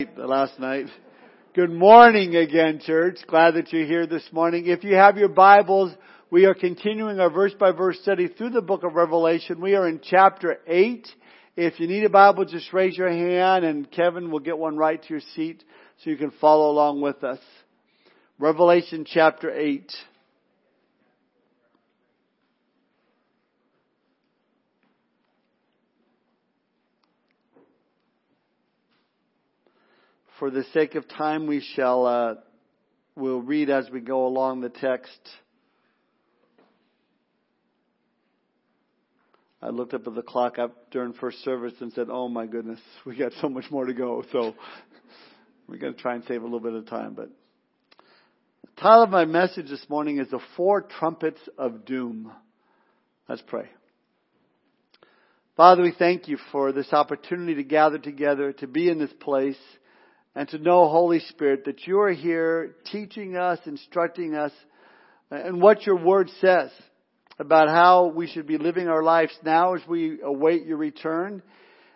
the last night. Good morning again, church. Glad that you're here this morning. If you have your Bibles, we are continuing our verse by verse study through the book of Revelation. We are in chapter 8. If you need a Bible, just raise your hand and Kevin will get one right to your seat so you can follow along with us. Revelation chapter 8. For the sake of time, we shall uh, we'll read as we go along the text. I looked up at the clock up during first service and said, "Oh my goodness, we got so much more to go." So we're going to try and save a little bit of time. But the title of my message this morning is "The Four Trumpets of Doom." Let's pray. Father, we thank you for this opportunity to gather together, to be in this place and to know, Holy Spirit, that you are here teaching us, instructing us, and what your word says about how we should be living our lives now as we await your return,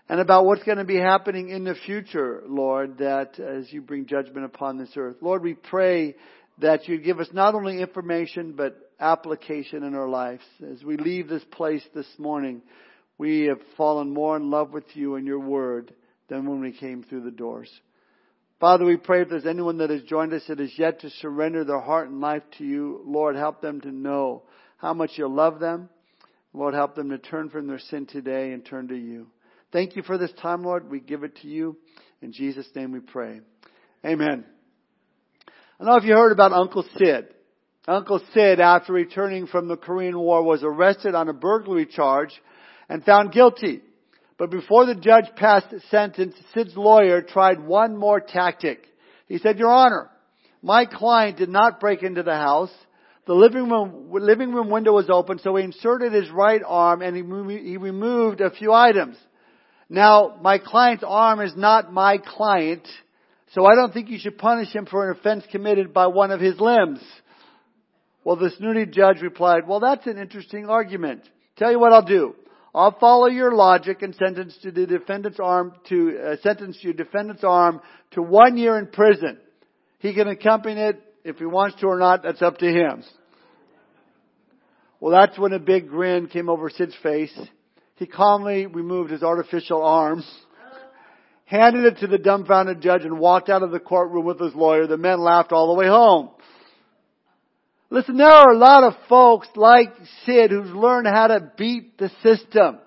and about what's going to be happening in the future, Lord, that as you bring judgment upon this earth. Lord, we pray that you give us not only information, but application in our lives. As we leave this place this morning, we have fallen more in love with you and your word than when we came through the doors. Father, we pray if there's anyone that has joined us that is yet to surrender their heart and life to you, Lord, help them to know how much you love them. Lord, help them to turn from their sin today and turn to you. Thank you for this time, Lord. We give it to you. In Jesus' name we pray. Amen. I don't know if you heard about Uncle Sid. Uncle Sid, after returning from the Korean War, was arrested on a burglary charge and found guilty. But before the judge passed sentence, Sid's lawyer tried one more tactic. He said, Your Honor, my client did not break into the house. The living room, living room window was open, so he inserted his right arm and he, he removed a few items. Now, my client's arm is not my client, so I don't think you should punish him for an offense committed by one of his limbs. Well, the snooty judge replied, well, that's an interesting argument. Tell you what I'll do. I'll follow your logic and sentence to the defendant's arm to uh, sentence your defendant's arm to one year in prison. He can accompany it if he wants to or not. That's up to him. Well, that's when a big grin came over Sid's face. He calmly removed his artificial arm, handed it to the dumbfounded judge, and walked out of the courtroom with his lawyer. The men laughed all the way home. Listen, there are a lot of folks like Sid who've learned how to beat the system.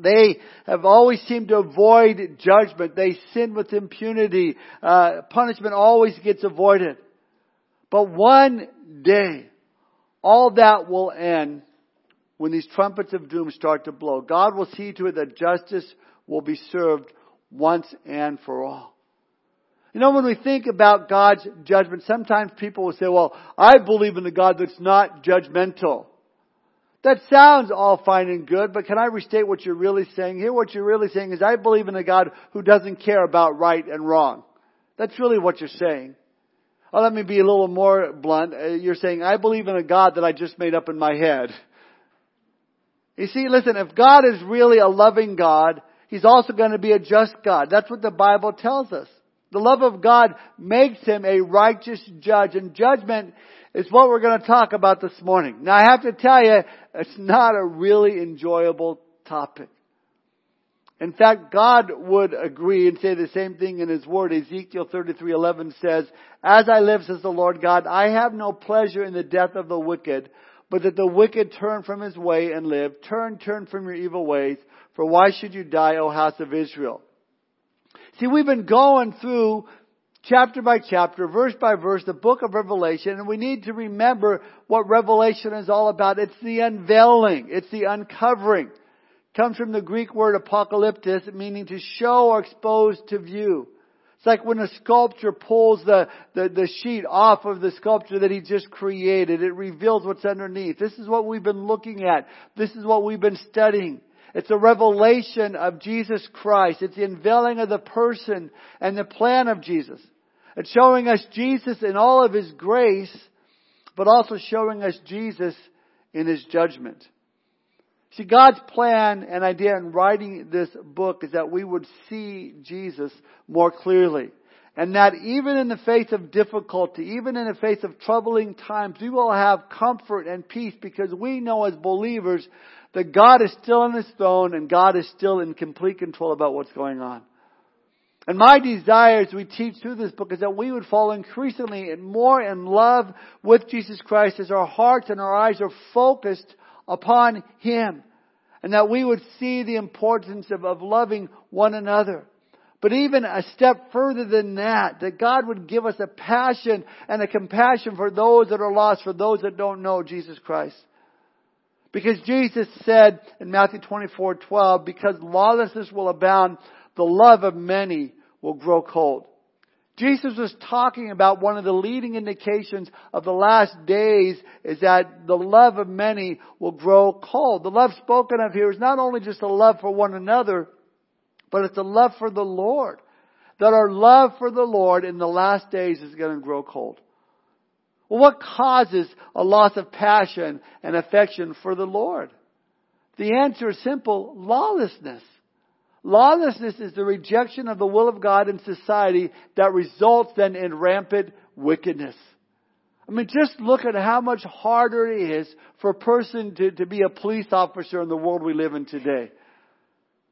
They have always seemed to avoid judgment. They sin with impunity. Uh, punishment always gets avoided. But one day, all that will end when these trumpets of doom start to blow. God will see to it that justice will be served once and for all. You know, when we think about God's judgment, sometimes people will say, well, I believe in a God that's not judgmental. That sounds all fine and good, but can I restate what you're really saying here? What you're really saying is, I believe in a God who doesn't care about right and wrong. That's really what you're saying. Oh, let me be a little more blunt. Uh, you're saying, I believe in a God that I just made up in my head. You see, listen, if God is really a loving God, He's also going to be a just God. That's what the Bible tells us. The love of God makes him a righteous judge and judgment is what we're going to talk about this morning. Now I have to tell you, it's not a really enjoyable topic. In fact, God would agree and say the same thing in His Word. Ezekiel 33:11 says, "As I live," says the Lord God, "I have no pleasure in the death of the wicked, but that the wicked turn from his way and live. Turn, turn from your evil ways, for why should you die, O house of Israel?" See, we've been going through chapter by chapter, verse by verse, the book of Revelation, and we need to remember what Revelation is all about. It's the unveiling. It's the uncovering. It comes from the Greek word apocalypsis, meaning to show or expose to view. It's like when a sculptor pulls the, the, the sheet off of the sculpture that he just created. It reveals what's underneath. This is what we've been looking at. This is what we've been studying. It's a revelation of Jesus Christ. It's the unveiling of the person and the plan of Jesus. It's showing us Jesus in all of His grace, but also showing us Jesus in His judgment. See, God's plan and idea in writing this book is that we would see Jesus more clearly. And that even in the face of difficulty, even in the face of troubling times, we will have comfort and peace because we know as believers that God is still on His throne and God is still in complete control about what's going on. And my desire as we teach through this book is that we would fall increasingly and more in love with Jesus Christ as our hearts and our eyes are focused upon Him. And that we would see the importance of, of loving one another. But even a step further than that, that God would give us a passion and a compassion for those that are lost, for those that don't know Jesus Christ. Because Jesus said in Matthew 24, 12, because lawlessness will abound, the love of many will grow cold. Jesus was talking about one of the leading indications of the last days is that the love of many will grow cold. The love spoken of here is not only just a love for one another, but it's a love for the Lord. That our love for the Lord in the last days is going to grow cold. Well, what causes a loss of passion and affection for the Lord? The answer is simple, lawlessness. Lawlessness is the rejection of the will of God in society that results then in rampant wickedness. I mean, just look at how much harder it is for a person to, to be a police officer in the world we live in today.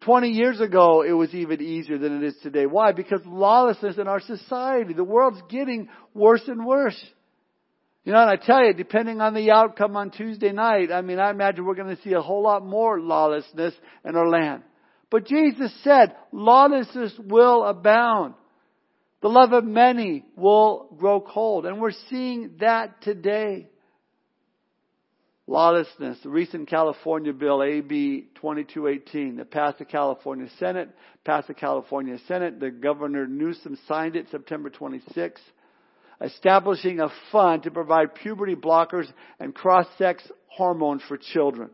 20 years ago, it was even easier than it is today. Why? Because lawlessness in our society. The world's getting worse and worse. You know, and I tell you, depending on the outcome on Tuesday night, I mean, I imagine we're going to see a whole lot more lawlessness in our land. But Jesus said, lawlessness will abound. The love of many will grow cold. And we're seeing that today. Lawlessness. The recent California bill, AB 2218, that passed the California Senate, passed the California Senate. The Governor Newsom signed it September 26, establishing a fund to provide puberty blockers and cross-sex hormones for children.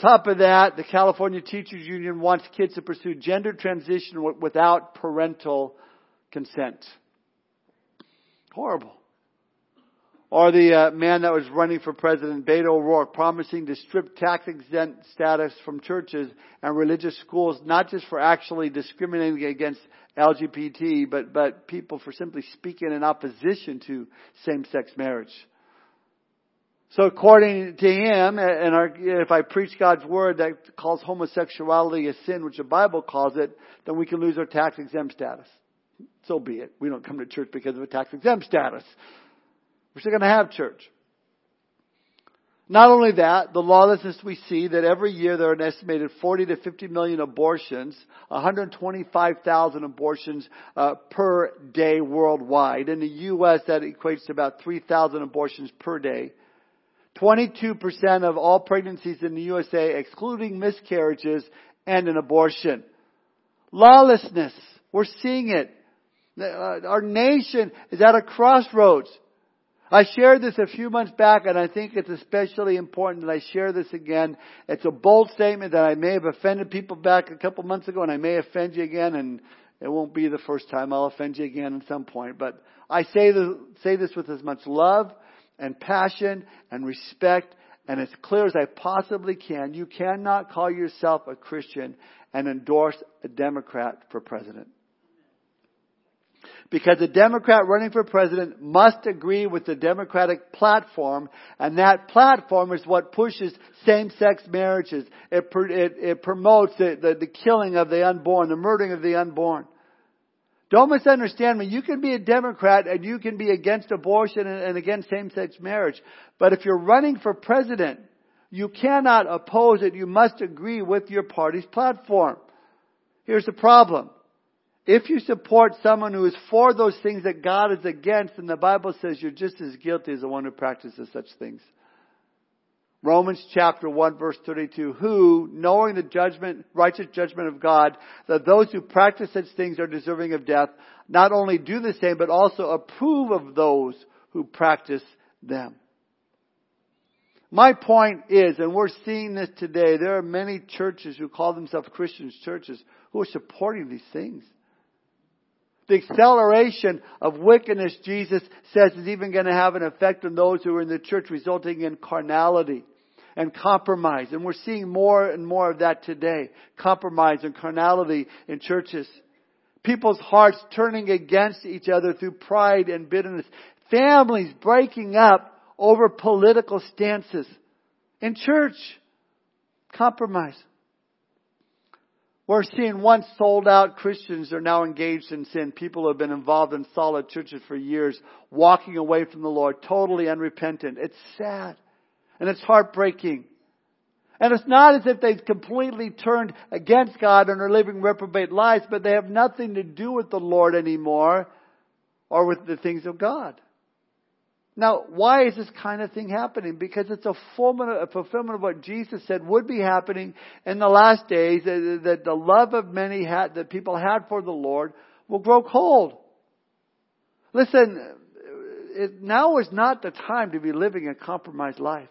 Top of that, the California Teachers Union wants kids to pursue gender transition without parental consent. Horrible. Or the uh, man that was running for president, Beto O'Rourke, promising to strip tax exempt status from churches and religious schools, not just for actually discriminating against LGBT, but, but people for simply speaking in opposition to same-sex marriage. So according to him, and our, if I preach God's word that calls homosexuality a sin, which the Bible calls it, then we can lose our tax exempt status. So be it. We don't come to church because of a tax exempt status. We're still going to have church. Not only that, the lawlessness we see that every year there are an estimated 40 to 50 million abortions, 125,000 abortions uh, per day worldwide. In the U.S., that equates to about 3,000 abortions per day. 22% of all pregnancies in the USA, excluding miscarriages, and an abortion. Lawlessness. We're seeing it. Uh, our nation is at a crossroads. I shared this a few months back and I think it's especially important that I share this again. It's a bold statement that I may have offended people back a couple months ago and I may offend you again and it won't be the first time I'll offend you again at some point. But I say this, say this with as much love and passion and respect and as clear as I possibly can. You cannot call yourself a Christian and endorse a Democrat for president. Because a Democrat running for president must agree with the Democratic platform, and that platform is what pushes same-sex marriages. It, it, it promotes the, the, the killing of the unborn, the murdering of the unborn. Don't misunderstand me. You can be a Democrat and you can be against abortion and, and against same-sex marriage. But if you're running for president, you cannot oppose it. You must agree with your party's platform. Here's the problem. If you support someone who is for those things that God is against, then the Bible says you're just as guilty as the one who practices such things. Romans chapter 1 verse 32, who, knowing the judgment, righteous judgment of God, that those who practice such things are deserving of death, not only do the same, but also approve of those who practice them. My point is, and we're seeing this today, there are many churches who call themselves Christian churches who are supporting these things. The acceleration of wickedness, Jesus says, is even going to have an effect on those who are in the church, resulting in carnality. and compromise. And we're seeing more and more of that today. Compromise and carnality in churches. People's hearts turning against each other through pride and bitterness. Families breaking up over political stances. In church, compromise. We're seeing once sold out Christians are now engaged in sin. People who have been involved in solid churches for years, walking away from the Lord, totally unrepentant. It's sad. And it's heartbreaking. And it's not as if they've completely turned against God and are living reprobate lives, but they have nothing to do with the Lord anymore or with the things of God. Now, why is this kind of thing happening? Because it's a fulfillment, of what Jesus said would be happening in the last days, that the love of many had, that people had for the Lord will grow cold. Listen, it, now is not the time to be living a compromised life.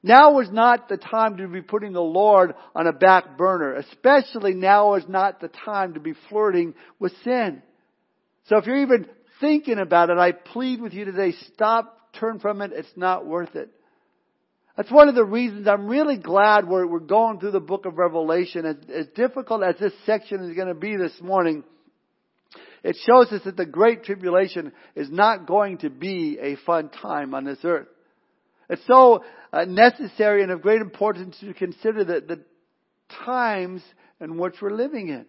Now is not the time to be putting the Lord on a back burner. Especially now is not the time to be flirting with sin. So if you're even thinking about it, I plead with you today, stop, turn from it. It's not worth it. That's one of the reasons I'm really glad we're, we're going through the book of Revelation. As, as difficult as this section is going to be this morning, it shows us that the Great Tribulation is not going to be a fun time on this earth. It's so uh, necessary and of great importance to consider the, the times in which we're living in.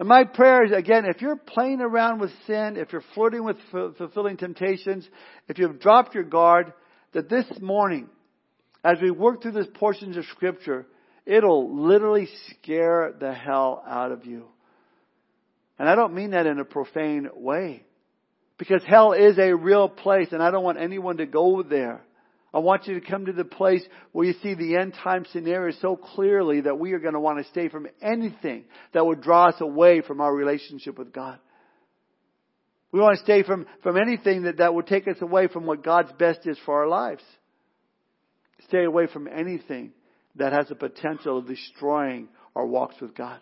And my prayer is, again, if you're playing around with sin, if you're flirting with f- fulfilling temptations, if you've dropped your guard, that this morning, as we work through these portions of scripture, it'll literally scare the hell out of you. And I don't mean that in a profane way. Because hell is a real place and I don't want anyone to go there. I want you to come to the place where you see the end time scenario so clearly that we are going to want to stay from anything that would draw us away from our relationship with God. We want to stay from, from anything that, that would take us away from what God's best is for our lives. Stay away from anything that has the potential of destroying our walks with God.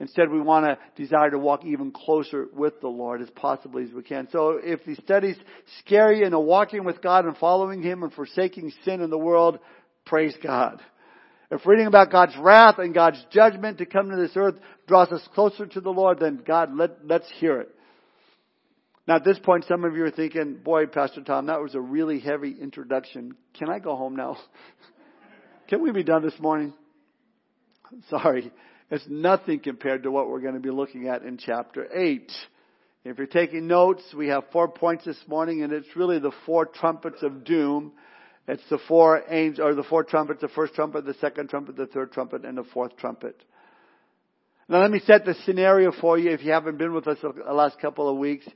Instead, we want to desire to walk even closer with the Lord as possibly as we can. So if these studies scare you into walking with God and following Him and forsaking sin in the world, praise God. If reading about God's wrath and God's judgment to come to this earth draws us closer to the Lord, then God, let, let's hear it. Now at this point, some of you are thinking, boy, Pastor Tom, that was a really heavy introduction. Can I go home now? Can we be done this morning? Sorry. It's nothing compared to what we're going to be looking at in chapter 8. If you're taking notes, we have four points this morning, and it's really the four trumpets of doom. It's the four angels, or the four trumpets, the first trumpet, the second trumpet, the third trumpet, and the fourth trumpet. Now let me set the scenario for you if you haven't been with us the last couple of weeks.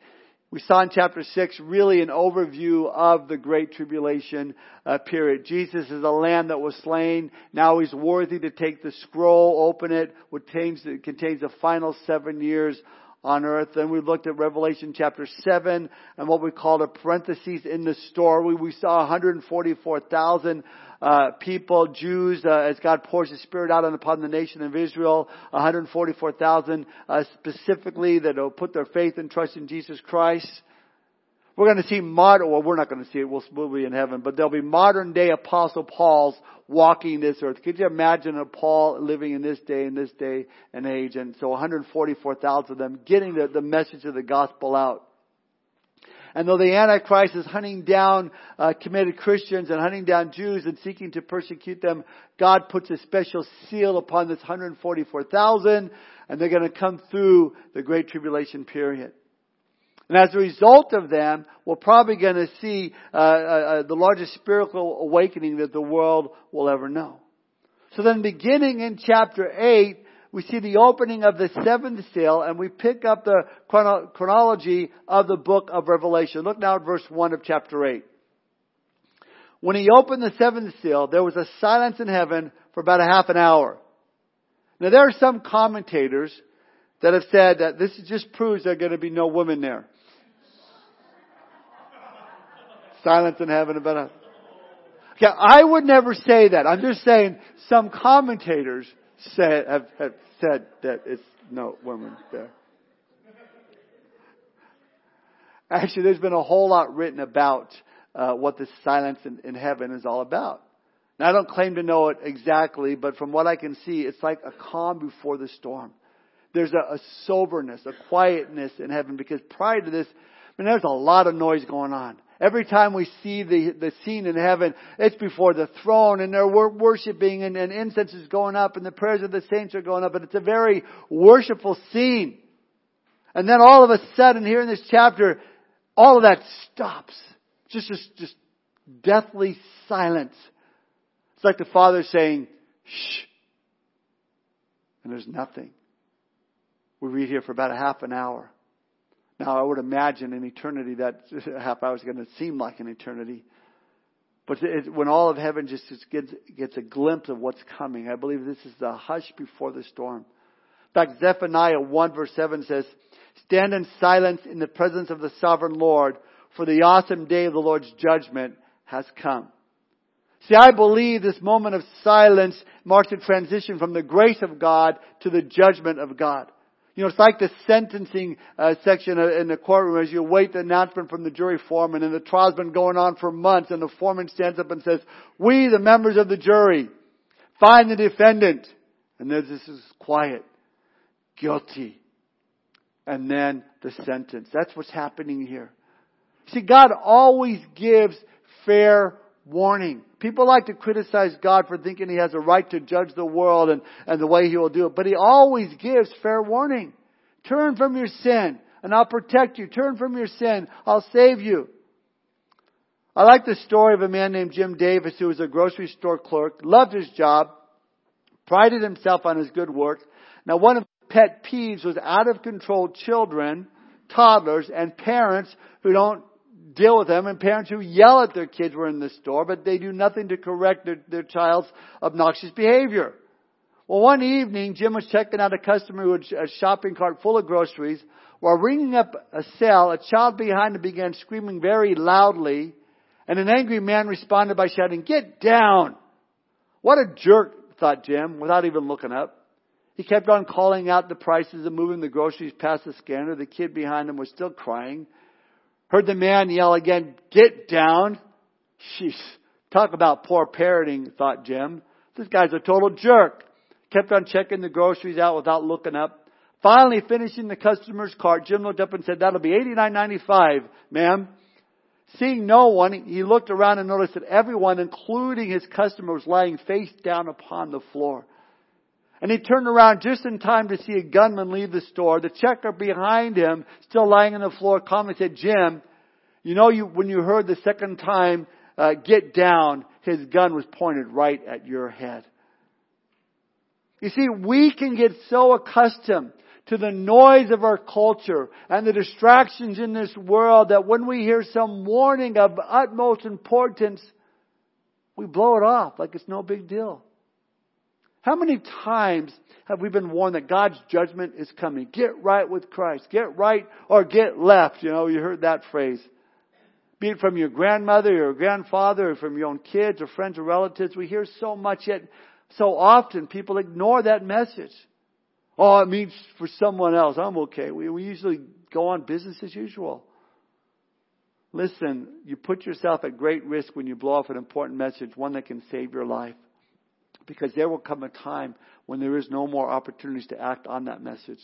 We saw in chapter 6 really an overview of the Great Tribulation uh, period. Jesus is a lamb that was slain. Now he's worthy to take the scroll, open it, which contains, contains the final seven years on earth. Then we looked at Revelation chapter 7 and what we called a parenthesis in the story. We saw 144,000 uh, people, Jews, uh, as God pours His Spirit out upon the nation of Israel. 144,000 uh, specifically that will put their faith and trust in Jesus Christ. We're going to see modern, well, we're not going to see it, we'll, we'll be in heaven, but there'll be modern day Apostle Pauls walking this earth. Could you imagine a Paul living in this day, in this day and age? And so 144,000 of them getting the, the message of the gospel out. And though the Antichrist is hunting down uh, committed Christians and hunting down Jews and seeking to persecute them, God puts a special seal upon this 144,000 and they're going to come through the Great Tribulation period. And as a result of them, we're probably going to see uh, uh, uh, the largest spiritual awakening that the world will ever know. So then beginning in chapter 8, we see the opening of the seventh seal and we pick up the chrono- chronology of the book of Revelation. Look now at verse 1 of chapter 8. When he opened the seventh seal, there was a silence in heaven for about a half an hour. Now there are some commentators that have said that this just proves there are going to be no women there. Silence in heaven about a. Okay, I would never say that. I'm just saying some commentators say, have, have said that it's no women there. Actually, there's been a whole lot written about uh, what this silence in, in heaven is all about. And I don't claim to know it exactly, but from what I can see, it's like a calm before the storm. There's a, a soberness, a quietness in heaven because prior to this, I mean, there's a lot of noise going on. Every time we see the, the scene in heaven, it's before the throne and they're worshiping and, and incense is going up and the prayers of the saints are going up and it's a very worshipful scene. And then all of a sudden here in this chapter, all of that stops. Just, just, just deathly silence. It's like the Father saying, shh. And there's nothing. We read here for about a half an hour. Now, I would imagine in eternity that half hour is going to seem like an eternity. But it, when all of heaven just, just gets, gets a glimpse of what's coming, I believe this is the hush before the storm. In fact, Zephaniah 1 verse 7 says, Stand in silence in the presence of the sovereign Lord, for the awesome day of the Lord's judgment has come. See, I believe this moment of silence marks a transition from the grace of God to the judgment of God. You know, it's like the sentencing uh, section in the courtroom as you await the announcement from the jury foreman and the trial's been going on for months and the foreman stands up and says, we, the members of the jury, find the defendant. And there's this is quiet. Guilty. And then the sentence. That's what's happening here. See, God always gives fair warning. People like to criticize God for thinking He has a right to judge the world and, and the way He will do it, but He always gives fair warning. Turn from your sin and I'll protect you. Turn from your sin. I'll save you. I like the story of a man named Jim Davis who was a grocery store clerk, loved his job, prided himself on his good work. Now one of his pet peeves was out of control children, toddlers, and parents who don't deal with them and parents who yell at their kids were in the store, but they do nothing to correct their, their child's obnoxious behavior. Well, one evening, Jim was checking out a customer had a shopping cart full of groceries. While ringing up a sale, a child behind him began screaming very loudly, and an angry man responded by shouting, Get down! What a jerk, thought Jim, without even looking up. He kept on calling out the prices and moving the groceries past the scanner. The kid behind him was still crying. Heard the man yell again, get down. Sheesh. Talk about poor parenting, thought Jim. This guy's a total jerk. Kept on checking the groceries out without looking up. Finally finishing the customer's cart, Jim looked up and said, that'll be eighty-nine ninety-five, ma'am. Seeing no one, he looked around and noticed that everyone, including his customer, was lying face down upon the floor. And he turned around just in time to see a gunman leave the store. The checker behind him, still lying on the floor, calmly said, Jim, you know you, when you heard the second time, uh, get down, his gun was pointed right at your head. You see, we can get so accustomed to the noise of our culture and the distractions in this world that when we hear some warning of utmost importance, we blow it off like it's no big deal. How many times have we been warned that God's judgment is coming? Get right with Christ. Get right or get left. You know, you heard that phrase. Be it from your grandmother, your grandfather, or from your own kids or friends or relatives. We hear so much yet so often people ignore that message. Oh, it means for someone else. I'm okay. We, we usually go on business as usual. Listen, you put yourself at great risk when you blow off an important message, one that can save your life. Because there will come a time when there is no more opportunities to act on that message.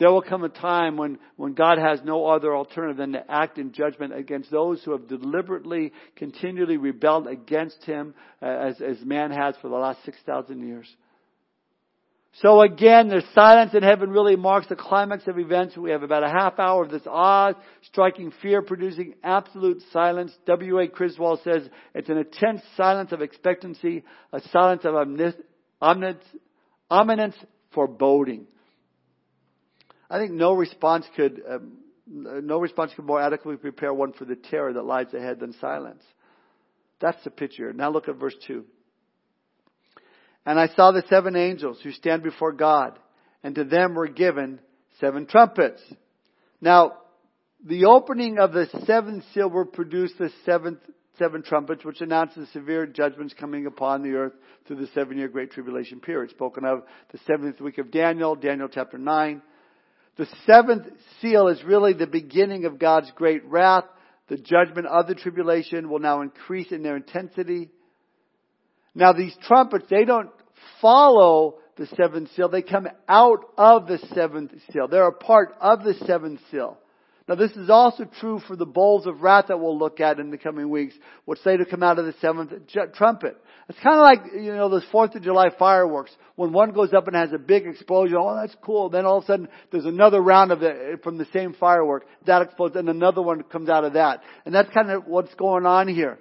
There will come a time when, when God has no other alternative than to act in judgment against those who have deliberately, continually rebelled against Him uh, as, as man has for the last 6,000 years. So again, the silence in heaven really marks the climax of events. We have about a half hour of this awe-striking, fear-producing, absolute silence. W.A. Criswell says it's an intense silence of expectancy, a silence of omnis, ominous foreboding. I think no response could, um, no response could more adequately prepare one for the terror that lies ahead than silence. That's the picture. Now look at verse 2. And I saw the seven angels who stand before God, and to them were given seven trumpets. Now, the opening of the seventh seal will produce the seventh seven trumpets, which announces severe judgments coming upon the earth through the seven year great tribulation period. Spoken of the seventh week of Daniel, Daniel chapter 9. The seventh seal is really the beginning of God's great wrath. The judgment of the tribulation will now increase in their intensity. Now these trumpets, they don't follow the seventh seal. They come out of the seventh seal. They're a part of the seventh seal. Now this is also true for the bowls of wrath that we'll look at in the coming weeks, which they to come out of the seventh trumpet. It's kind of like, you know, those 4th of July fireworks. When one goes up and has a big explosion, oh, that's cool. Then all of a sudden, there's another round of it eh, from the same firework. That explodes, and another one comes out of that. And that's kind of what's going on here.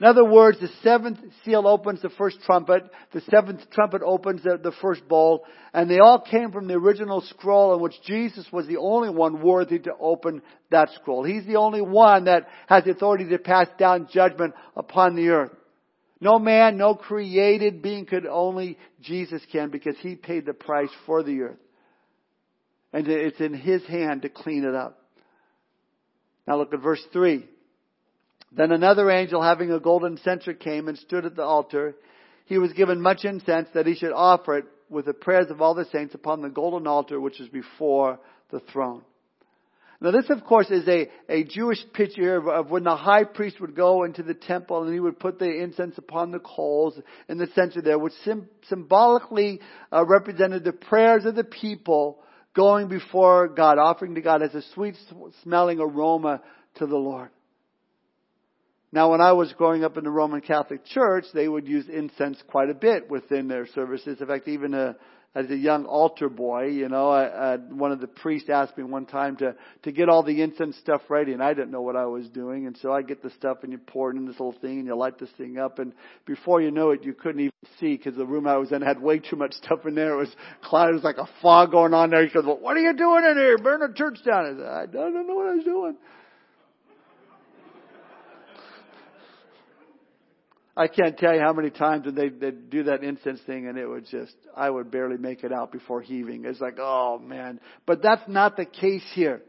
In other words, the seventh seal opens the first trumpet, the seventh trumpet opens the, the, first bowl, and they all came from the original scroll in which Jesus was the only one worthy to open that scroll. He's the only one that has the authority to pass down judgment upon the earth. No man, no created being could only Jesus can because he paid the price for the earth. And it's in his hand to clean it up. Now look at verse 3. Then another angel having a golden censer came and stood at the altar. He was given much incense that he should offer it with the prayers of all the saints upon the golden altar which is before the throne. Now this of course is a, a Jewish picture of, of, when the high priest would go into the temple and he would put the incense upon the coals in the censer there, which sim- symbolically uh, represented the prayers of the people going before God, offering to God as a sweet smelling aroma to the Lord. Now, when I was growing up in the Roman Catholic Church, they would use incense quite a bit within their services. In fact, even a, as a young altar boy, you know, I, I, one of the priests asked me one time to to get all the incense stuff ready, and I didn't know what I was doing, and so I get the stuff and you pour it in this little thing and you light this thing up, and before you know it, you couldn't even see because the room I was in had way too much stuff in there. It was cloud, it was like a fog going on there. He goes, "Well, what are you doing in here? Burn the church down." I said, "I don't know what I was doing." I can't tell you how many times they they do that incense thing, and it would just I would barely make it out before heaving. It's like, oh man! But that's not the case here.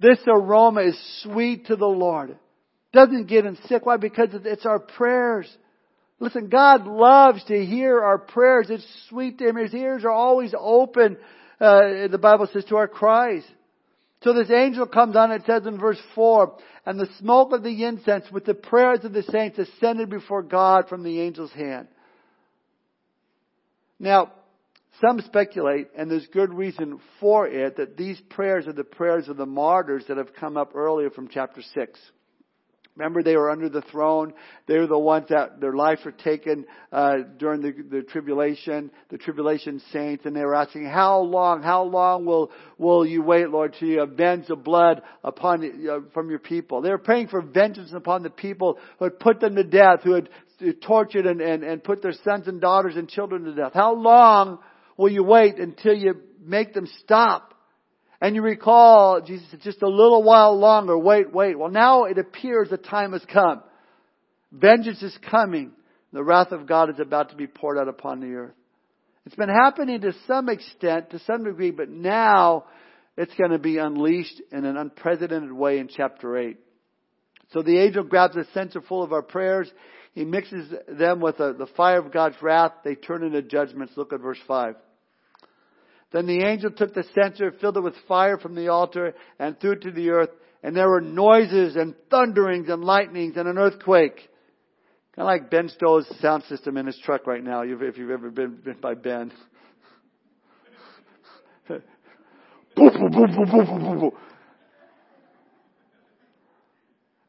This aroma is sweet to the Lord. Doesn't get him sick. Why? Because it's our prayers. Listen, God loves to hear our prayers. It's sweet to Him. His ears are always open. Uh, the Bible says to our cries. So this angel comes on, it says in verse 4, and the smoke of the incense with the prayers of the saints ascended before God from the angel's hand. Now, some speculate, and there's good reason for it, that these prayers are the prayers of the martyrs that have come up earlier from chapter 6. Remember, they were under the throne. They were the ones that their lives were taken uh, during the, the tribulation, the tribulation saints, and they were asking, "How long? How long will will you wait, Lord, to you avenge the blood upon uh, from your people?" They were praying for vengeance upon the people who had put them to death, who had tortured and, and, and put their sons and daughters and children to death. How long will you wait until you make them stop? And you recall, Jesus said, just a little while longer, wait, wait. Well, now it appears the time has come. Vengeance is coming. The wrath of God is about to be poured out upon the earth. It's been happening to some extent, to some degree, but now it's going to be unleashed in an unprecedented way in chapter 8. So the angel grabs a censer full of our prayers. He mixes them with the fire of God's wrath. They turn into judgments. Look at verse 5. Then the angel took the censer, filled it with fire from the altar, and threw it to the earth. And there were noises and thunderings and lightnings and an earthquake. Kind of like Ben Stowe's sound system in his truck right now, if you've ever been, been by Ben.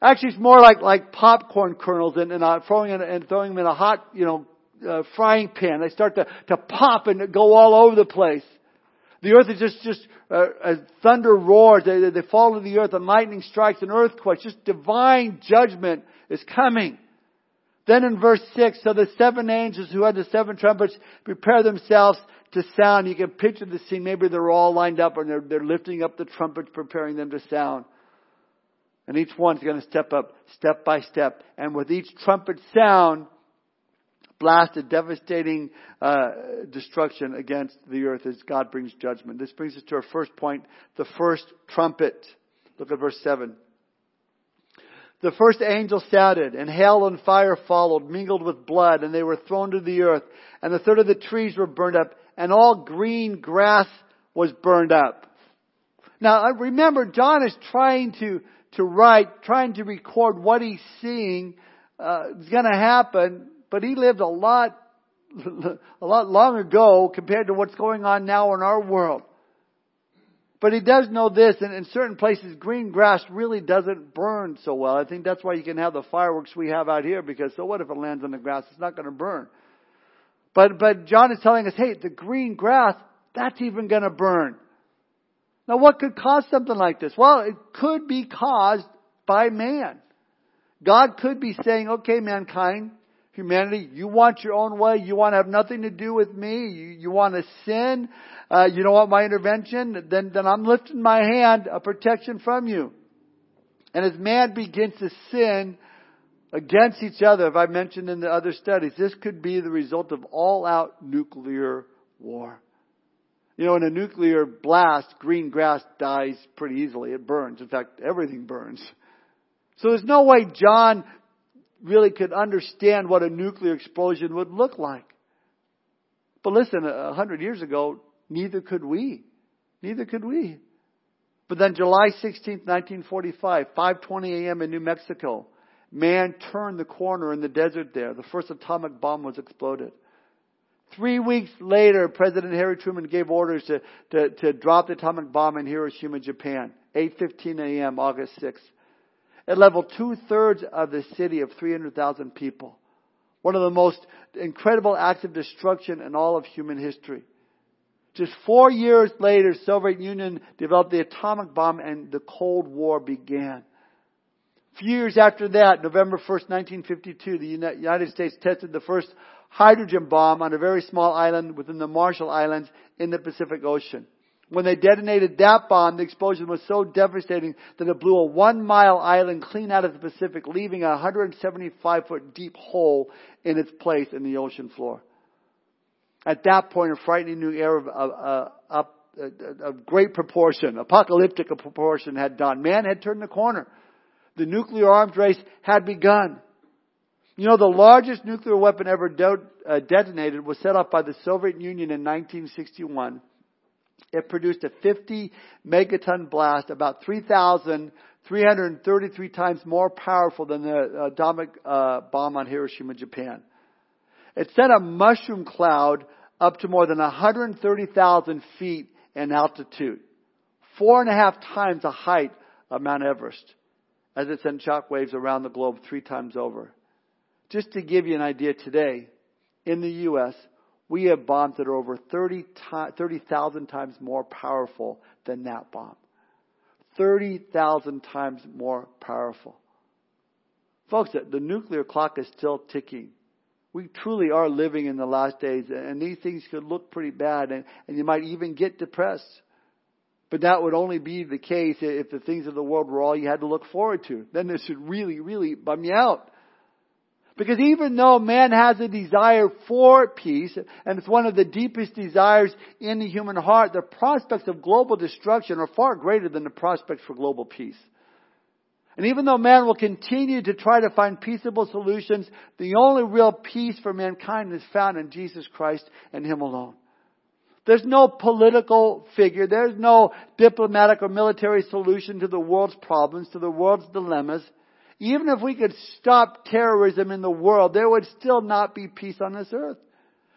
Actually, it's more like like popcorn kernels and, and uh, throwing in, and throwing them in a hot, you know, uh, frying pan. They start to to pop and go all over the place. The earth is just, just uh, thunder roars, they, they fall to the earth, and lightning strikes, an earthquake. Just divine judgment is coming. Then in verse 6, so the seven angels who had the seven trumpets prepare themselves to sound. You can picture the scene. Maybe they're all lined up and they're, they're lifting up the trumpets, preparing them to sound. And each one's going to step up step by step. And with each trumpet sound, blast a devastating uh, destruction against the earth as God brings judgment. This brings us to our first point, the first trumpet. Look at verse 7. The first angel sounded, and hail and fire followed, mingled with blood, and they were thrown to the earth. And the third of the trees were burned up, and all green grass was burned up. Now remember, John is trying to, to write, trying to record what he's seeing uh, is going to happen but he lived a lot, a lot long ago compared to what's going on now in our world. But he does know this, and in certain places, green grass really doesn't burn so well. I think that's why you can have the fireworks we have out here, because so what if it lands on the grass? It's not going to burn. But, but John is telling us, hey, the green grass, that's even going to burn. Now what could cause something like this? Well, it could be caused by man. God could be saying, okay, mankind, humanity, you want your own way, you want to have nothing to do with me, you, you want to sin, uh, you don't want my intervention, then, then I'm lifting my hand, a protection from you. And as man begins to sin against each other, if I mentioned in the other studies, this could be the result of all out nuclear war. You know, in a nuclear blast, green grass dies pretty easily. It burns. In fact, everything burns. So there's no way John really could understand what a nuclear explosion would look like. But listen, a hundred years ago, neither could we. Neither could we. But then July 16, 1945, 5:20 a.m. in New Mexico, man turned the corner in the desert there. The first atomic bomb was exploded. Three weeks later, President Harry Truman gave orders to, to, to drop the atomic bomb in Hiroshima, Japan. 8.15 a.m., August 6th. It leveled two thirds of the city of 300,000 people. One of the most incredible acts of destruction in all of human history. Just four years later, Soviet Union developed the atomic bomb and the Cold War began. A few years after that, November 1st, 1952, the United States tested the first hydrogen bomb on a very small island within the Marshall Islands in the Pacific Ocean. When they detonated that bomb, the explosion was so devastating that it blew a one mile island clean out of the Pacific, leaving a 175 foot deep hole in its place in the ocean floor. At that point, a frightening new era of, of, of, of great proportion, apocalyptic proportion had dawned. Man had turned the corner. The nuclear arms race had begun. You know, the largest nuclear weapon ever de- uh, detonated was set off by the Soviet Union in 1961 it produced a 50 megaton blast, about 3,333 times more powerful than the atomic uh, bomb on Hiroshima, Japan. It sent a mushroom cloud up to more than 130,000 feet in altitude, four and a half times the height of Mount Everest, as it sent shockwaves around the globe three times over. Just to give you an idea today, in the U.S., we have bombs that are over 30,000 30, times more powerful than that bomb. 30,000 times more powerful. Folks, the nuclear clock is still ticking. We truly are living in the last days, and these things could look pretty bad, and, and you might even get depressed. But that would only be the case if the things of the world were all you had to look forward to. Then this should really, really bum you out. Because even though man has a desire for peace, and it's one of the deepest desires in the human heart, the prospects of global destruction are far greater than the prospects for global peace. And even though man will continue to try to find peaceable solutions, the only real peace for mankind is found in Jesus Christ and Him alone. There's no political figure, there's no diplomatic or military solution to the world's problems, to the world's dilemmas. Even if we could stop terrorism in the world, there would still not be peace on this earth.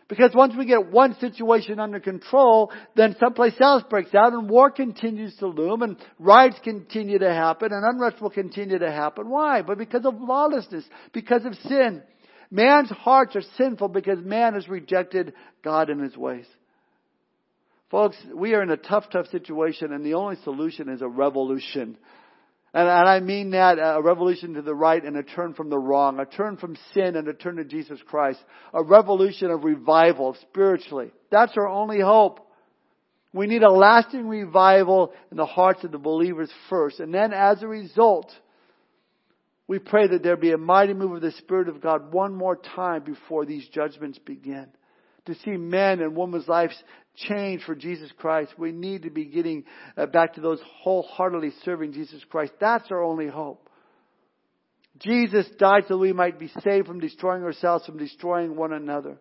Because once we get one situation under control, then someplace else breaks out and war continues to loom and riots continue to happen and unrest will continue to happen. Why? But because of lawlessness, because of sin. Man's hearts are sinful because man has rejected God and His ways. Folks, we are in a tough, tough situation and the only solution is a revolution. And, and I mean that uh, a revolution to the right and a turn from the wrong, a turn from sin and a turn to Jesus Christ, a revolution of revival spiritually. That's our only hope. We need a lasting revival in the hearts of the believers first. And then as a result, we pray that there be a mighty move of the Spirit of God one more time before these judgments begin to see men and women's lives change for Jesus Christ. We need to be getting uh, back to those wholeheartedly serving Jesus Christ. That's our only hope. Jesus died so we might be saved from destroying ourselves, from destroying one another.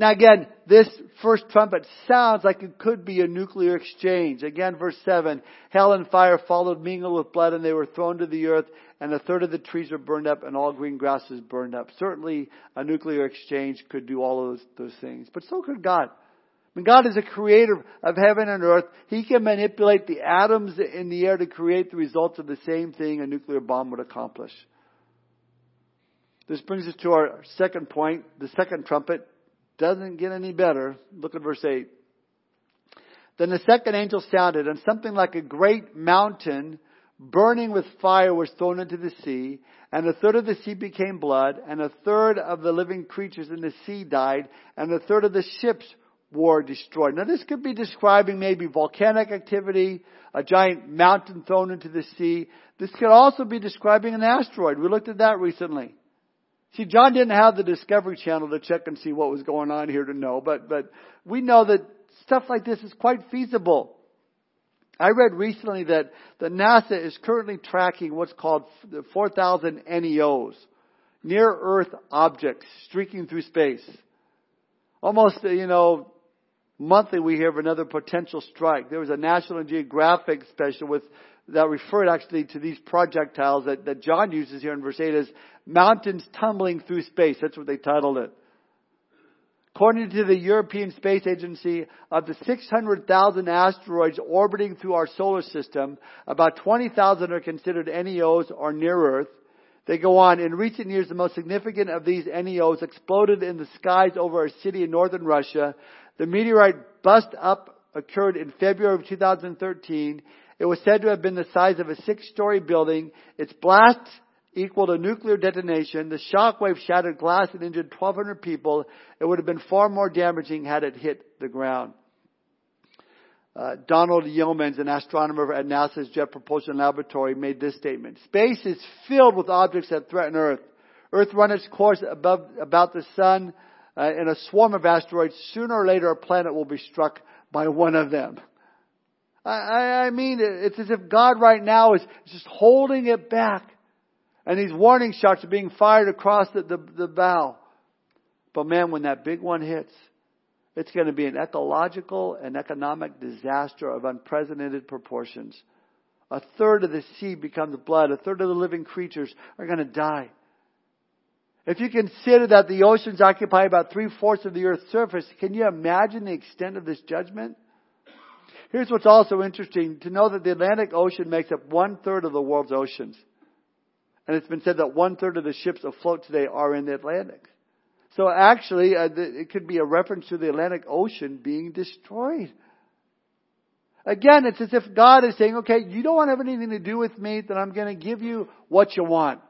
Now again, this first trumpet sounds like it could be a nuclear exchange. Again, verse 7, hell and fire followed mingled with blood and they were thrown to the earth and a third of the trees were burned up and all green grasses burned up. Certainly a nuclear exchange could do all of those, those things, but so could God. I mean, God is a creator of heaven and earth. He can manipulate the atoms in the air to create the results of the same thing a nuclear bomb would accomplish. This brings us to our second point. The second trumpet doesn't get any better. Look at verse 8. Then the second angel sounded, and something like a great mountain burning with fire was thrown into the sea, and a third of the sea became blood, and a third of the living creatures in the sea died, and a third of the ships were destroyed. Now this could be describing maybe volcanic activity, a giant mountain thrown into the sea. This could also be describing an asteroid. We looked at that recently. See, John didn't have the Discovery Channel to check and see what was going on here to know, but, but we know that stuff like this is quite feasible. I read recently that, that NASA is currently tracking what's called 4,000 NEOs, near Earth objects streaking through space. Almost, uh, you know, monthly we hear of another potential strike. There was a National Geographic special with that referred actually to these projectiles that, that John uses here in verse 8 as mountains tumbling through space. That's what they titled it. According to the European Space Agency, of the 600,000 asteroids orbiting through our solar system, about 20,000 are considered NEOs or near Earth. They go on, in recent years, the most significant of these NEOs exploded in the skies over a city in northern Russia. The meteorite bust up occurred in February of 2013 it was said to have been the size of a six-story building. Its blast equaled a nuclear detonation. The shockwave shattered glass and injured 1,200 people. It would have been far more damaging had it hit the ground. Uh, Donald Yeomans, an astronomer at NASA's Jet Propulsion Laboratory, made this statement. Space is filled with objects that threaten Earth. Earth runs its course above, about the sun uh, in a swarm of asteroids. Sooner or later, a planet will be struck by one of them. I, I mean, it's as if God right now is just holding it back. And these warning shots are being fired across the, the, the bow. But man, when that big one hits, it's going to be an ecological and economic disaster of unprecedented proportions. A third of the sea becomes blood. A third of the living creatures are going to die. If you consider that the oceans occupy about three fourths of the earth's surface, can you imagine the extent of this judgment? Here's what's also interesting to know that the Atlantic Ocean makes up one third of the world's oceans. And it's been said that one third of the ships afloat today are in the Atlantic. So actually, uh, the, it could be a reference to the Atlantic Ocean being destroyed. Again, it's as if God is saying, okay, you don't want to have anything to do with me, then I'm going to give you what you want.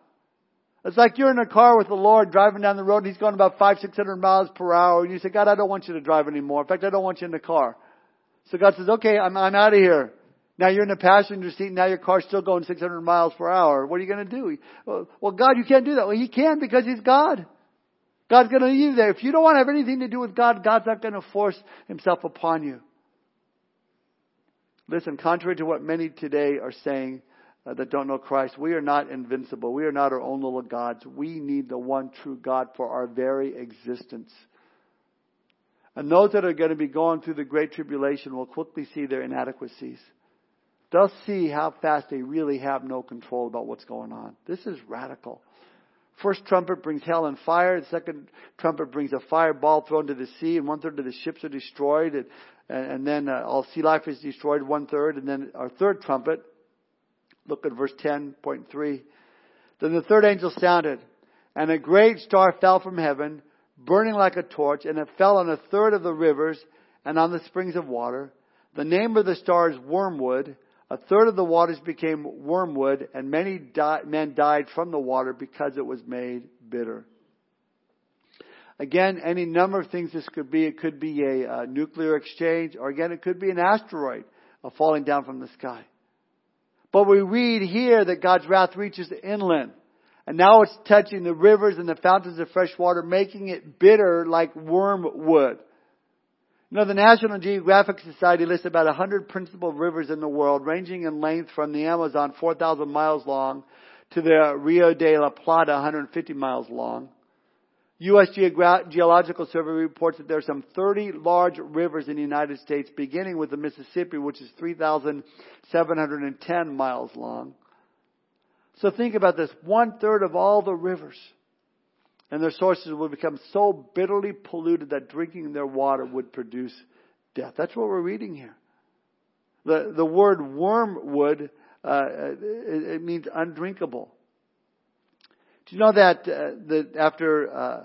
It's like you're in a car with the Lord driving down the road and He's going about five, six hundred miles per hour and you say, God, I don't want you to drive anymore. In fact, I don't want you in the car. So God says, okay, I'm, I'm out of here. Now you're in the passenger seat. Now your car's still going 600 miles per hour. What are you going to do? Well, God, you can't do that. Well, He can because He's God. God's going to leave you there. If you don't want to have anything to do with God, God's not going to force Himself upon you. Listen, contrary to what many today are saying uh, that don't know Christ, we are not invincible. We are not our own little gods. We need the one true God for our very existence. And those that are going to be going through the Great Tribulation will quickly see their inadequacies. They'll see how fast they really have no control about what's going on. This is radical. First trumpet brings hell and fire. The second trumpet brings a fireball thrown to the sea, and one third of the ships are destroyed. And, and then uh, all sea life is destroyed, one third. And then our third trumpet, look at verse 10.3. Then the third angel sounded, and a great star fell from heaven burning like a torch, and it fell on a third of the rivers and on the springs of water. The name of the star is wormwood. A third of the waters became wormwood, and many di- men died from the water because it was made bitter. Again, any number of things this could be. It could be a, a nuclear exchange, or again, it could be an asteroid falling down from the sky. But we read here that God's wrath reaches inland. And now it's touching the rivers and the fountains of fresh water, making it bitter like wormwood. You know, the National Geographic Society lists about 100 principal rivers in the world, ranging in length from the Amazon, 4,000 miles long, to the Rio de la Plata, 150 miles long. U.S. Geological Survey reports that there are some 30 large rivers in the United States, beginning with the Mississippi, which is 3,710 miles long. So think about this. One third of all the rivers and their sources would become so bitterly polluted that drinking their water would produce death. That's what we're reading here. The, the word wormwood, uh, it, it means undrinkable. Do you know that, uh, that after uh,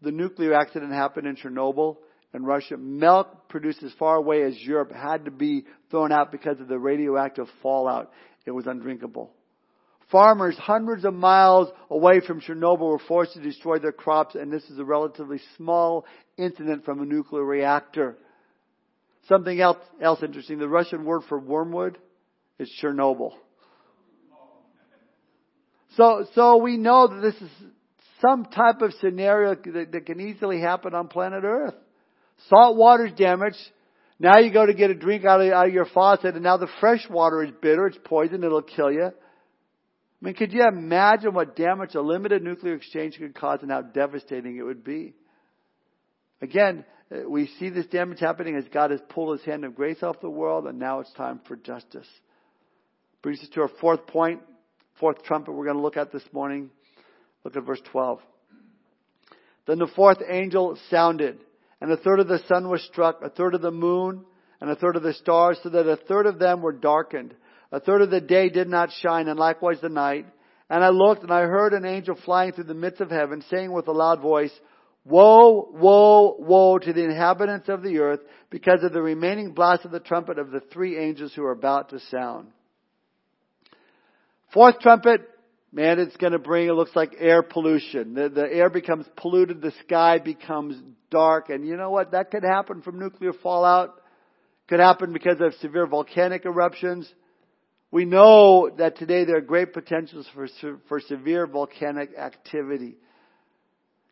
the nuclear accident happened in Chernobyl in Russia, milk produced as far away as Europe had to be thrown out because of the radioactive fallout. It was undrinkable. Farmers hundreds of miles away from Chernobyl were forced to destroy their crops, and this is a relatively small incident from a nuclear reactor. Something else, else interesting, the Russian word for wormwood is Chernobyl. So, so we know that this is some type of scenario that, that can easily happen on planet Earth. Salt water is damaged. Now you go to get a drink out of, out of your faucet and now the fresh water is bitter. It's poison. It'll kill you. I mean, could you imagine what damage a limited nuclear exchange could cause and how devastating it would be? Again, uh, we see this damage happening as God has pulled his hand of grace off the world and now it's time for justice. Brings us to our fourth point fourth trumpet we're going to look at this morning. Look at verse 12. Then the fourth angel sounded, and a third of the sun was struck, a third of the moon, and a third of the stars, so that a third of them were darkened. A third of the day did not shine, and likewise the night. And I looked, and I heard an angel flying through the midst of heaven, saying with a loud voice, Woe, woe, woe to the inhabitants of the earth, because of the remaining blast of the trumpet of the three angels who are about to sound. Fourth trumpet, man, it's going to bring, it looks like air pollution. The, the air becomes polluted, the sky becomes dark, and you know what? That could happen from nuclear fallout. Could happen because of severe volcanic eruptions. We know that today there are great potentials for, for severe volcanic activity.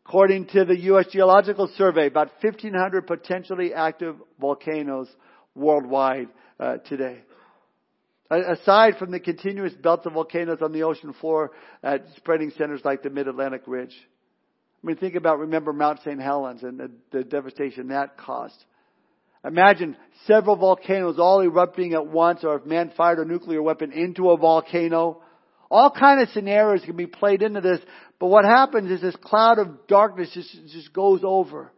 According to the U.S. Geological Survey, about 1,500 potentially active volcanoes worldwide uh, today. Aside from the continuous belts of volcanoes on the ocean floor at spreading centers like the Mid-Atlantic Ridge. I mean, think about, remember Mount St. Helens and the, the devastation that caused. Imagine several volcanoes all erupting at once or if man fired a nuclear weapon into a volcano. All kind of scenarios can be played into this, but what happens is this cloud of darkness just, just goes over.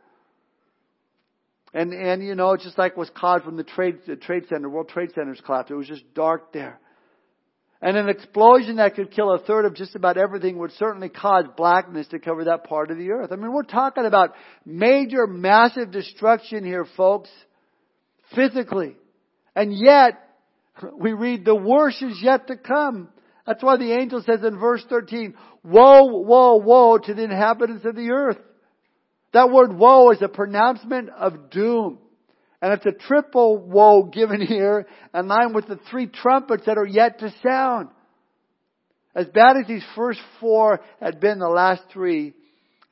And, and you know, just like was caused from the trade, the trade center, World Trade Center's collapse. It was just dark there. And an explosion that could kill a third of just about everything would certainly cause blackness to cover that part of the earth. I mean, we're talking about major, massive destruction here, folks. Physically. And yet, we read the worst is yet to come. That's why the angel says in verse 13, woe, woe, woe to the inhabitants of the earth. That word woe is a pronouncement of doom. And it's a triple woe given here in line with the three trumpets that are yet to sound. As bad as these first four had been, the last three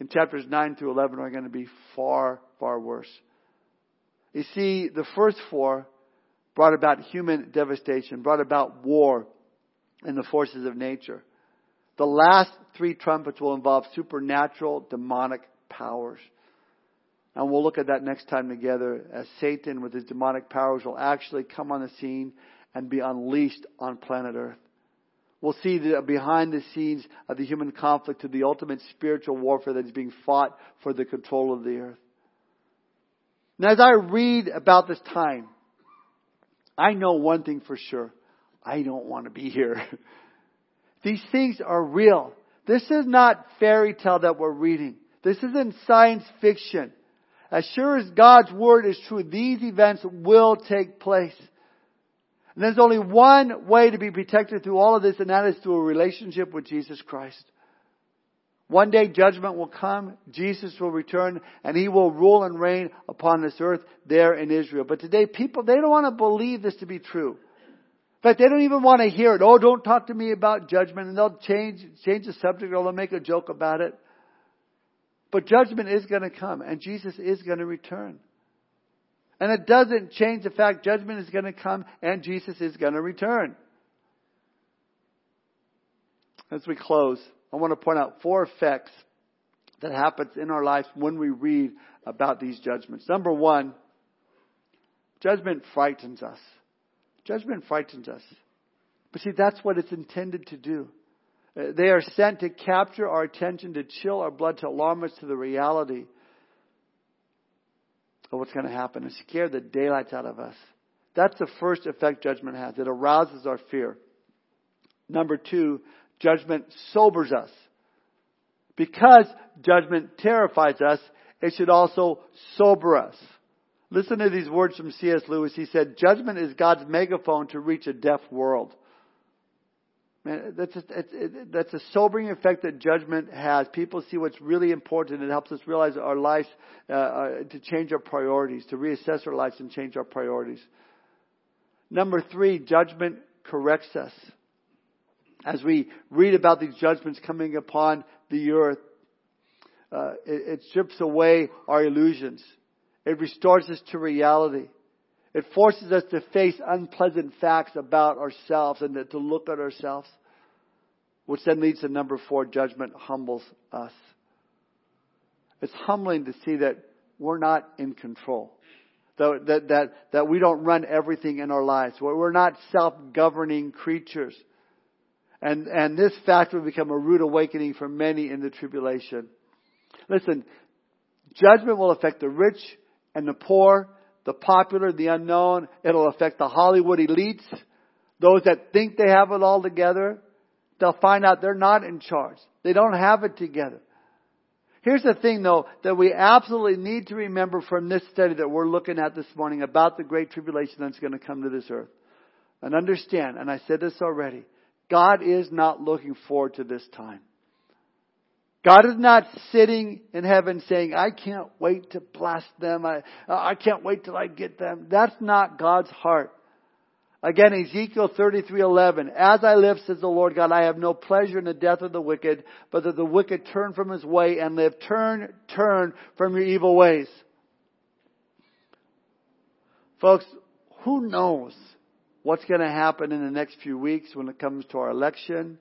in chapters 9 through 11 are going to be far, far worse. You see, the first four brought about human devastation, brought about war and the forces of nature. The last three trumpets will involve supernatural demonic powers. And we'll look at that next time together as Satan with his demonic powers will actually come on the scene and be unleashed on planet Earth. We'll see the behind the scenes of the human conflict to the ultimate spiritual warfare that is being fought for the control of the earth. Now as I read about this time, I know one thing for sure. I don't want to be here. These things are real. This is not fairy tale that we're reading. This isn't science fiction. As sure as God's Word is true, these events will take place. And there's only one way to be protected through all of this, and that is through a relationship with Jesus Christ. One day judgment will come, Jesus will return, and He will rule and reign upon this earth there in Israel. But today people, they don't want to believe this to be true. In fact, they don't even want to hear it. Oh, don't talk to me about judgment, and they'll change, change the subject or they'll make a joke about it. But judgment is going to come and Jesus is going to return. And it doesn't change the fact judgment is going to come and Jesus is going to return. As we close, I want to point out four effects that happens in our lives when we read about these judgments. Number one, judgment frightens us. Judgment frightens us. But see, that's what it's intended to do. Uh, they are sent to capture our attention, to chill our blood, to alarm us to the reality of what's going to happen and scare the daylights out of us. That's the first effect judgment has. It arouses our fear. Number two, judgment sobers us. Because judgment terrifies us, it should also sober us. Listen to these words from C.S. Lewis. He said, Judgment is God's megaphone to reach a deaf world. Man, that's a, that's a sobering effect that judgment has. People see what's really important. It helps us realize our lives, uh, uh, to change our priorities, to reassess our lives and change our priorities. Number three, judgment corrects us. As we read about these judgments coming upon the earth, uh, it, it strips away our illusions. It restores us to reality. It forces us to face unpleasant facts about ourselves and to look at ourselves. Which then leads to number four, judgment humbles us. It's humbling to see that we're not in control. That, that, that, that we don't run everything in our lives. We're not self-governing creatures. And, and this fact will become a rude awakening for many in the tribulation. Listen, judgment will affect the rich and the poor, the popular, the unknown. It'll affect the Hollywood elites, those that think they have it all together. They'll find out they're not in charge. They don't have it together. Here's the thing though, that we absolutely need to remember from this study that we're looking at this morning about the great tribulation that's going to come to this earth. And understand, and I said this already, God is not looking forward to this time. God is not sitting in heaven saying, I can't wait to bless them. I, I can't wait till I get them. That's not God's heart. Again, Ezekiel 33:11, As I live, says the Lord God, I have no pleasure in the death of the wicked, but that the wicked turn from his way and live. Turn, turn from your evil ways. Folks, who knows what's going to happen in the next few weeks when it comes to our election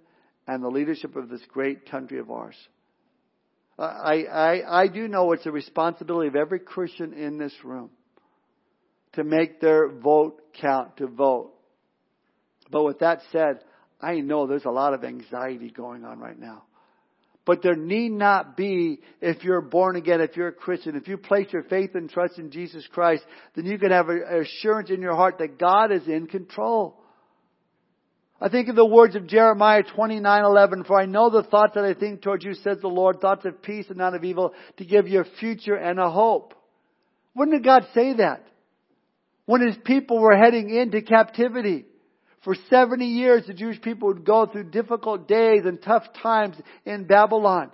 and the leadership of this great country of ours? I, I, I do know it's a responsibility of every Christian in this room to make their vote count, to vote. But with that said, I know there's a lot of anxiety going on right now. But there need not be if you're born again, if you're a Christian, if you place your faith and trust in Jesus Christ, then you can have an assurance in your heart that God is in control. I think of the words of Jeremiah 29:11, for I know the thoughts that I think towards you, says the Lord, thoughts of peace and not of evil, to give you a future and a hope. Did God say that? When his people were heading into captivity. For 70 years, the Jewish people would go through difficult days and tough times in Babylon.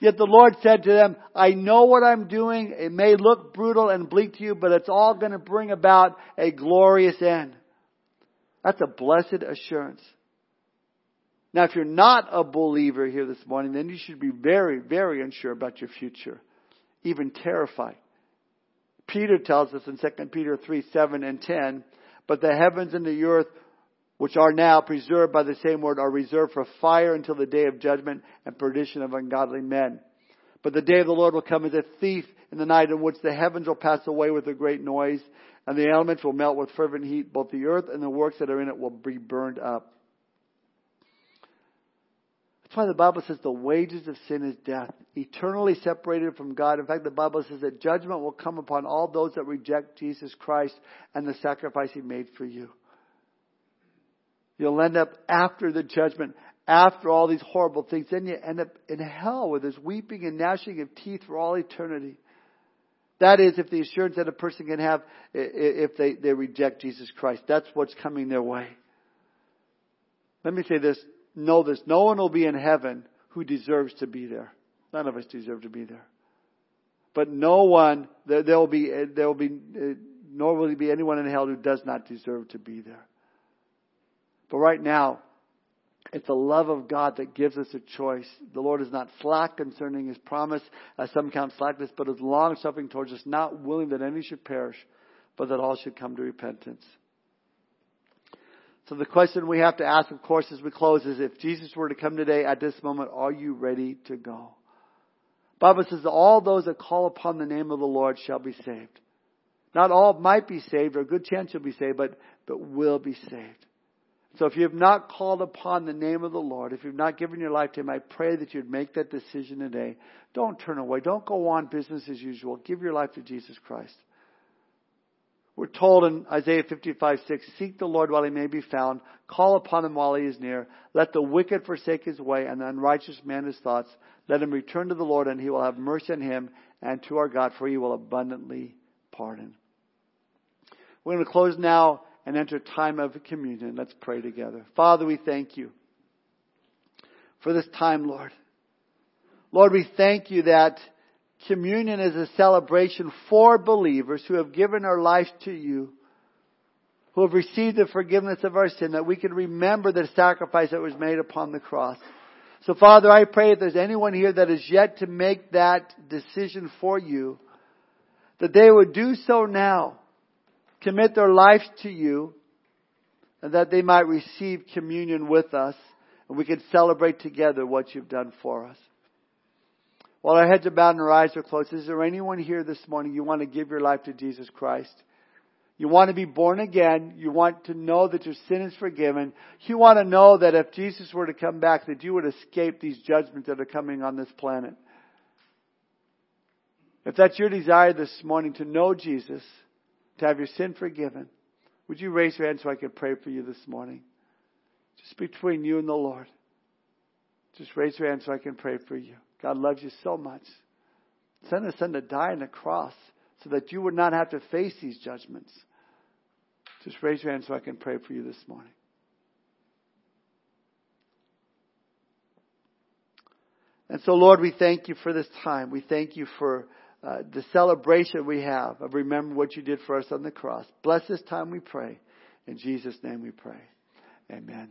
Yet the Lord said to them, I know what I'm doing. It may look brutal and bleak to you, but it's all going to bring about a glorious end. That's a blessed assurance. Now, if you're not a believer here this morning, then you should be very, very unsure about your future, even terrified. Peter tells us in 2 Peter 3, 7 and 10, but the heavens and the earth, which are now preserved by the same word, are reserved for fire until the day of judgment and perdition of ungodly men. But the day of the Lord will come as a thief in the night in which the heavens will pass away with a great noise and the elements will melt with fervent heat. Both the earth and the works that are in it will be burned up. That's why the Bible says the wages of sin is death, eternally separated from God. In fact, the Bible says that judgment will come upon all those that reject Jesus Christ and the sacrifice He made for you. You'll end up after the judgment, after all these horrible things, then you end up in hell with this weeping and gnashing of teeth for all eternity. That is, if the assurance that a person can have if they, they reject Jesus Christ. That's what's coming their way. Let me say this. Know this. No one will be in heaven who deserves to be there. None of us deserve to be there. But no one, there, will be, there will be, uh, nor will there be anyone in hell who does not deserve to be there. But right now, it's the love of God that gives us a choice. The Lord is not slack concerning His promise, as some count slackness, but is long suffering towards us, not willing that any should perish, but that all should come to repentance. So the question we have to ask, of course, as we close is if Jesus were to come today at this moment, are you ready to go? Bible says all those that call upon the name of the Lord shall be saved. Not all might be saved, or a good chance you'll be saved, but, but will be saved. So if you have not called upon the name of the Lord, if you've not given your life to Him, I pray that you'd make that decision today. Don't turn away. Don't go on business as usual. Give your life to Jesus Christ. We're told in Isaiah 55, 6, Seek the Lord while he may be found. Call upon him while he is near. Let the wicked forsake his way and the unrighteous man his thoughts. Let him return to the Lord and he will have mercy on him and to our God for he will abundantly pardon. We're going to close now and enter time of communion. Let's pray together. Father, we thank you for this time, Lord. Lord, we thank you that communion is a celebration for believers who have given our life to you, who have received the forgiveness of our sin, that we can remember the sacrifice that was made upon the cross. So Father, I pray if there's anyone here that is yet to make that decision for you, that they would do so now commit their life to you and that they might receive communion with us and we can celebrate together what you've done for us. While our heads are bowed and our eyes are closed, is there anyone here this morning you want to give your life to Jesus Christ? You want to be born again. You want to know that your sin is forgiven. You want to know that if Jesus were to come back, that you would escape these judgments that are coming on this planet. If that's your desire this morning to know Jesus, to have your sin forgiven, would you raise your hand so I can pray for you this morning? Just between you and the Lord. Just raise your hand so I can pray for you. God loves you so much. Send his son to die on the cross so that you would not have to face these judgments. Just raise your hand so I can pray for you this morning. And so, Lord, we thank you for this time. We thank you for uh, the celebration we have of remember what you did for us on the cross. Bless this time we pray. In Jesus' name we pray. Amen.